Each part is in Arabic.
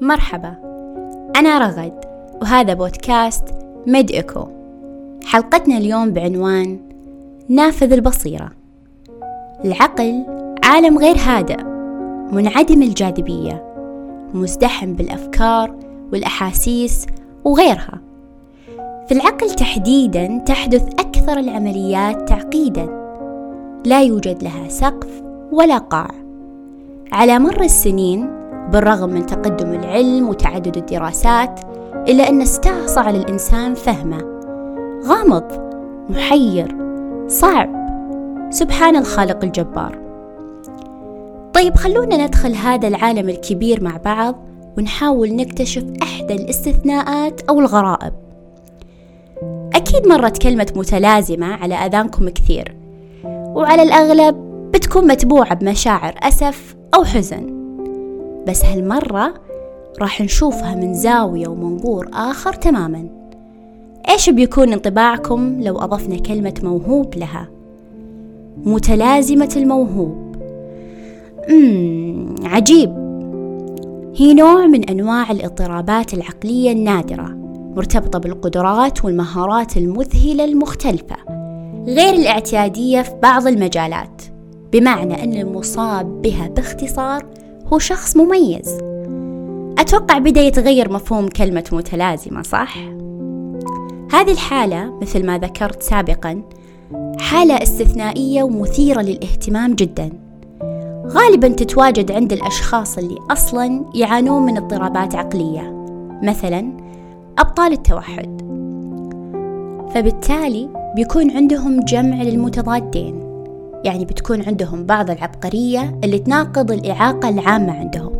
مرحبا. أنا رغد وهذا بودكاست ميد إيكو. حلقتنا اليوم بعنوان نافذ البصيرة. العقل عالم غير هادئ منعدم الجاذبية مزدحم بالأفكار والأحاسيس وغيرها. في العقل تحديدا تحدث أكثر العمليات تعقيدا. لا يوجد لها سقف ولا قاع. على مر السنين بالرغم من تقدم العلم وتعدد الدراسات إلا أن استعصى على الإنسان فهمه. غامض محير صعب. سبحان الخالق الجبار. طيب خلونا ندخل هذا العالم الكبير مع بعض ونحاول نكتشف إحدى الاستثناءات أو الغرائب. أكيد مرت كلمة متلازمة على أذانكم كثير وعلى الأغلب بتكون متبوعة بمشاعر أسف أو حزن. بس هالمرة راح نشوفها من زاوية ومنظور آخر تماما. إيش بيكون انطباعكم لو أضفنا كلمة موهوب لها؟ متلازمة الموهوب. مم عجيب. هي نوع من أنواع الاضطرابات العقلية النادرة مرتبطة بالقدرات والمهارات المذهلة المختلفة غير الاعتيادية في بعض المجالات بمعنى أن المصاب بها باختصار هو شخص مميز. أتوقع بدأ يتغير مفهوم كلمة متلازمة صح؟ هذه الحالة مثل ما ذكرت سابقا حالة استثنائية ومثيرة للاهتمام جدا. غالبا تتواجد عند الأشخاص اللي أصلا يعانون من اضطرابات عقلية مثلا أبطال التوحد. فبالتالي بيكون عندهم جمع للمتضادين. يعني بتكون عندهم بعض العبقرية اللي تناقض الإعاقة العامة عندهم.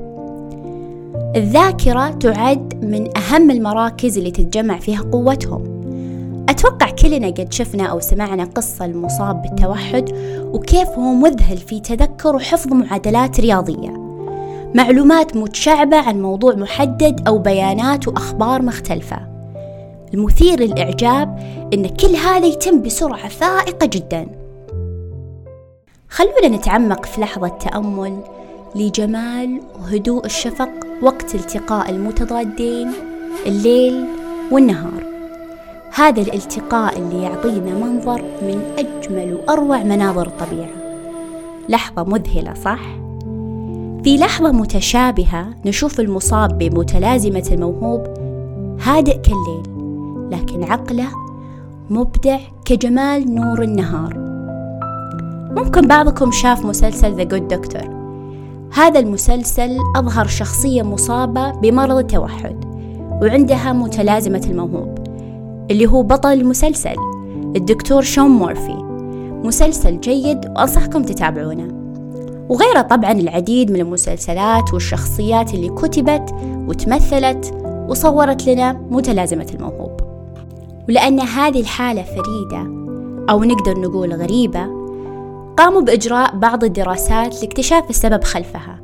الذاكرة تعد من أهم المراكز اللي تتجمع فيها قوتهم. أتوقع كلنا قد شفنا أو سمعنا قصة المصاب بالتوحد وكيف هو مذهل في تذكر وحفظ معادلات رياضية. معلومات متشعبة عن موضوع محدد أو بيانات وأخبار مختلفة. المثير للإعجاب أن كل هذا يتم بسرعة فائقة جدا. خلونا نتعمق في لحظة تأمل لجمال وهدوء الشفق وقت التقاء المتضادين الليل والنهار. هذا الالتقاء اللي يعطينا منظر من أجمل وأروع مناظر الطبيعة لحظة مذهلة صح؟ في لحظة متشابهة نشوف المصاب بمتلازمة الموهوب هادئ كالليل لكن عقله مبدع كجمال نور النهار. ممكن بعضكم شاف مسلسل ذا جود دكتور هذا المسلسل أظهر شخصية مصابة بمرض التوحد وعندها متلازمة الموهوب اللي هو بطل المسلسل الدكتور شون مورفي. مسلسل جيد وأنصحكم تتابعونه. وغيره طبعا العديد من المسلسلات والشخصيات اللي كتبت وتمثلت وصورت لنا متلازمة الموهوب. ولأن هذه الحالة فريدة أو نقدر نقول غريبة قاموا بإجراء بعض الدراسات لاكتشاف السبب خلفها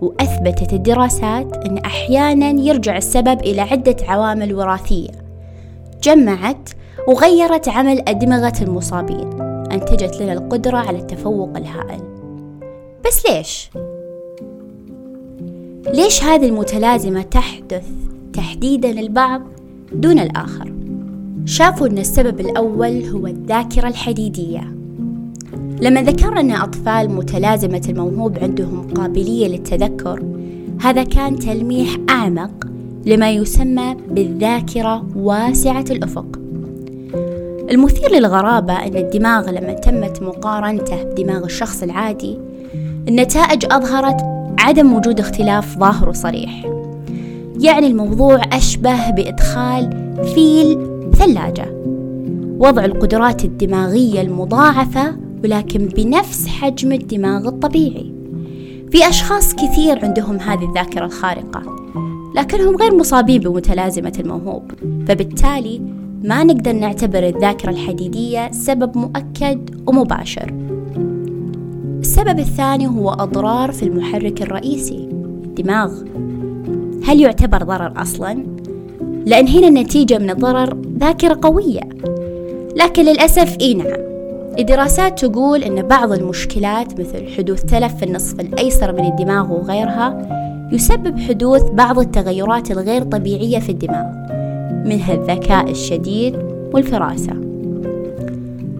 وأثبتت الدراسات أن أحيانا يرجع السبب إلى عدة عوامل وراثية جمعت وغيرت عمل أدمغة المصابين أنتجت لنا القدرة على التفوق الهائل بس ليش؟ ليش هذه المتلازمة تحدث تحديدا للبعض دون الآخر؟ شافوا أن السبب الأول هو الذاكرة الحديدية لما ذكرنا أن أطفال متلازمة الموهوب عندهم قابلية للتذكر هذا كان تلميح أعمق لما يسمى بالذاكرة واسعة الأفق. المثير للغرابة أن الدماغ لما تمت مقارنته بدماغ الشخص العادي النتائج أظهرت عدم وجود اختلاف ظاهر وصريح. يعني الموضوع أشبه بإدخال فيل ثلاجة. وضع القدرات الدماغية المضاعفة ولكن بنفس حجم الدماغ الطبيعي. في أشخاص كثير عندهم هذه الذاكرة الخارقة لكنهم غير مصابين بمتلازمة الموهوب فبالتالي ما نقدر نعتبر الذاكرة الحديدية سبب مؤكد ومباشر. السبب الثاني هو أضرار في المحرك الرئيسي الدماغ. هل يعتبر ضرر أصلا؟ لأن هنا النتيجة من الضرر ذاكرة قوية. لكن للأسف إي نعم. الدراسات تقول أن بعض المشكلات مثل حدوث تلف في النصف الأيسر من الدماغ وغيرها يسبب حدوث بعض التغيرات الغير طبيعية في الدماغ منها الذكاء الشديد والفراسة.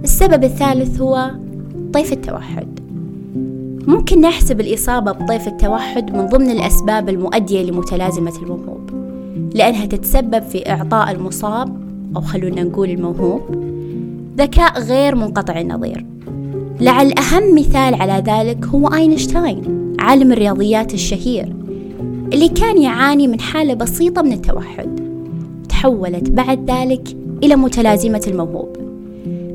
السبب الثالث هو طيف التوحد. ممكن نحسب الإصابة بطيف التوحد من ضمن الأسباب المؤدية لمتلازمة الموهوب لأنها تتسبب في إعطاء المصاب أو خلونا نقول الموهوب. ذكاء غير منقطع النظير. لعل أهم مثال على ذلك هو أينشتاين عالم الرياضيات الشهير اللي كان يعاني من حالة بسيطة من التوحد. تحولت بعد ذلك إلى متلازمة الموهوب.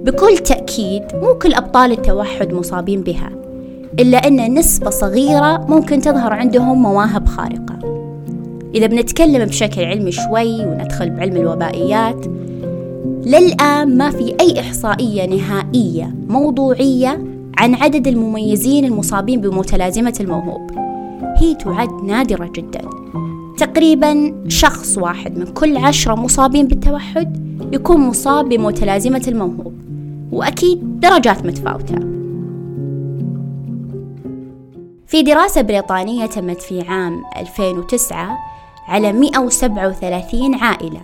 بكل تأكيد مو كل أبطال التوحد مصابين بها إلا أن نسبة صغيرة ممكن تظهر عندهم مواهب خارقة. إذا بنتكلم بشكل علمي شوي وندخل بعلم الوبائيات للآن ما في أي إحصائية نهائية موضوعية عن عدد المميزين المصابين بمتلازمة الموهوب. هي تعد نادرة جدا. تقريبا شخص واحد من كل عشرة مصابين بالتوحد يكون مصاب بمتلازمة الموهوب وأكيد درجات متفاوتة. في دراسة بريطانية تمت في عام 2009 على 137 عائلة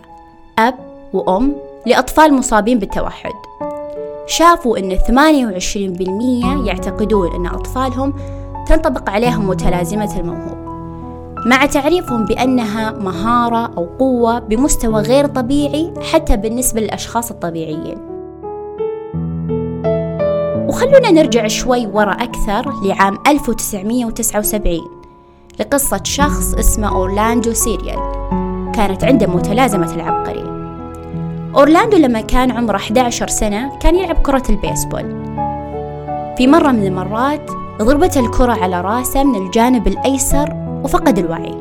أب وأم لأطفال مصابين بالتوحد. شافوا أن 28% يعتقدون أن أطفالهم تنطبق عليهم متلازمة الموهوب مع تعريفهم بأنها مهارة أو قوة بمستوى غير طبيعي حتى بالنسبة للأشخاص الطبيعيين. وخلونا نرجع شوي ورا أكثر لعام 1979 لقصة شخص اسمه أورلاندو سيريال كانت عنده متلازمة العبقري. أورلاندو لما كان عمره 11 سنة كان يلعب كرة البيسبول. في مرة من المرات ضربت الكرة على راسه من الجانب الأيسر وفقد الوعي.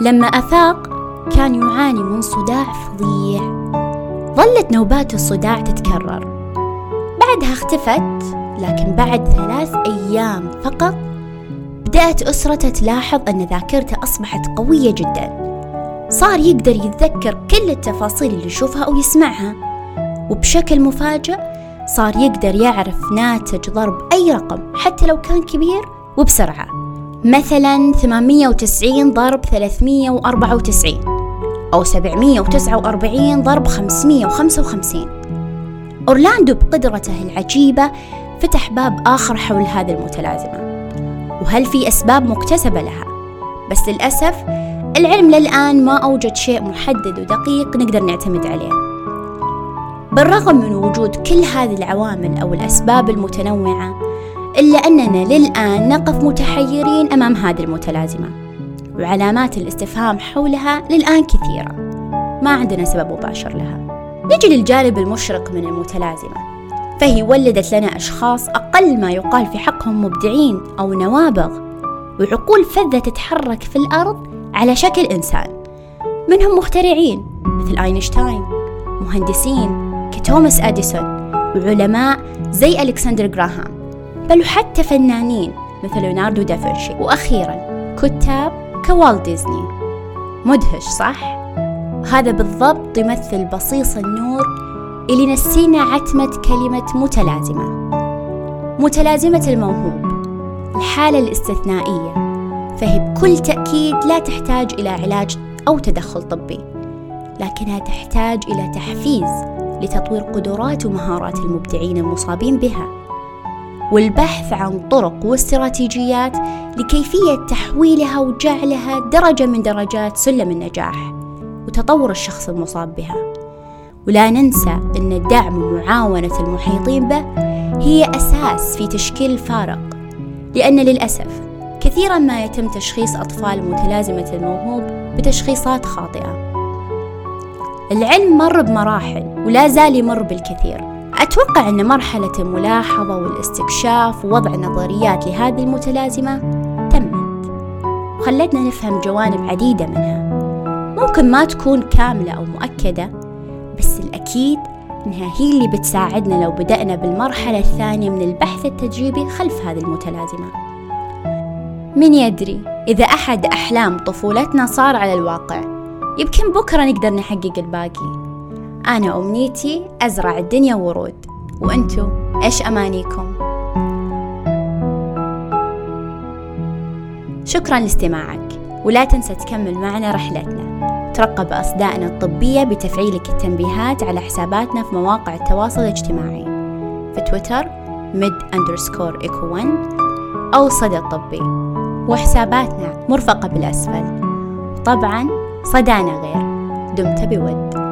لما أفاق كان يعاني من صداع فظيع. ظلت نوبات الصداع تتكرر. بعدها اختفت لكن بعد ثلاث أيام فقط بدأت أسرته تلاحظ أن ذاكرته أصبحت قوية جدا. صار يقدر يتذكر كل التفاصيل اللي يشوفها أو يسمعها وبشكل مفاجئ صار يقدر يعرف ناتج ضرب أي رقم حتى لو كان كبير وبسرعة. مثلا 890 ضرب 394 أو 749 ضرب 555 أورلاندو بقدرته العجيبة فتح باب آخر حول هذه المتلازمة. وهل في أسباب مكتسبة لها؟ بس للأسف العلم للآن ما أوجد شيء محدد ودقيق نقدر نعتمد عليه. بالرغم من وجود كل هذه العوامل أو الأسباب المتنوعة إلا أننا للآن نقف متحيرين أمام هذه المتلازمة وعلامات الاستفهام حولها للآن كثيرة. ما عندنا سبب مباشر لها. نجي للجانب المشرق من المتلازمة فهي ولدت لنا أشخاص أقل ما يقال في حقهم مبدعين أو نوابغ وعقول فذة تتحرك في الأرض على شكل إنسان. منهم مخترعين مثل أينشتاين مهندسين كتوماس أديسون وعلماء زي ألكسندر جراهام بل وحتى فنانين مثل ليوناردو دافنشي وأخيرا كتاب كوالت ديزني. مدهش صح؟ وهذا بالضبط يمثل بصيص النور اللي نسينا عتمة كلمة متلازمة. متلازمة الموهوب الحالة الاستثنائية. فهي بكل تأكيد لا تحتاج إلى علاج أو تدخل طبي لكنها تحتاج إلى تحفيز لتطوير قدرات ومهارات المبدعين المصابين بها والبحث عن طرق واستراتيجيات لكيفية تحويلها وجعلها درجة من درجات سلم النجاح وتطور الشخص المصاب بها. ولا ننسى أن الدعم ومعاونة المحيطين به هي أساس في تشكيل الفارق لأن للأسف كثيرا ما يتم تشخيص أطفال متلازمة الموهوب بتشخيصات خاطئة. العلم مر بمراحل ولا زال يمر بالكثير. أتوقع أن مرحلة الملاحظة والاستكشاف ووضع نظريات لهذه المتلازمة تمت. وخلتنا نفهم جوانب عديدة منها. ممكن ما تكون كاملة أو مؤكدة بس الأكيد إنها هي اللي بتساعدنا لو بدأنا بالمرحلة الثانية من البحث التجريبي خلف هذه المتلازمة. من يدري إذا أحد أحلام طفولتنا صار على الواقع. يمكن بكرة نقدر نحقق الباقي. أنا أمنيتي أزرع الدنيا ورود. وأنتو إيش أمانيكم؟ شكرا لاستماعك. ولا تنسى تكمل معنا رحلتنا. ترقب أصدائنا الطبية بتفعيلك التنبيهات على حساباتنا في مواقع التواصل الاجتماعي. في تويتر mid underscore echo 1 أو صدى الطبي. وحساباتنا مرفقة بالأسفل. طبعا صدانا غير. دمت بود.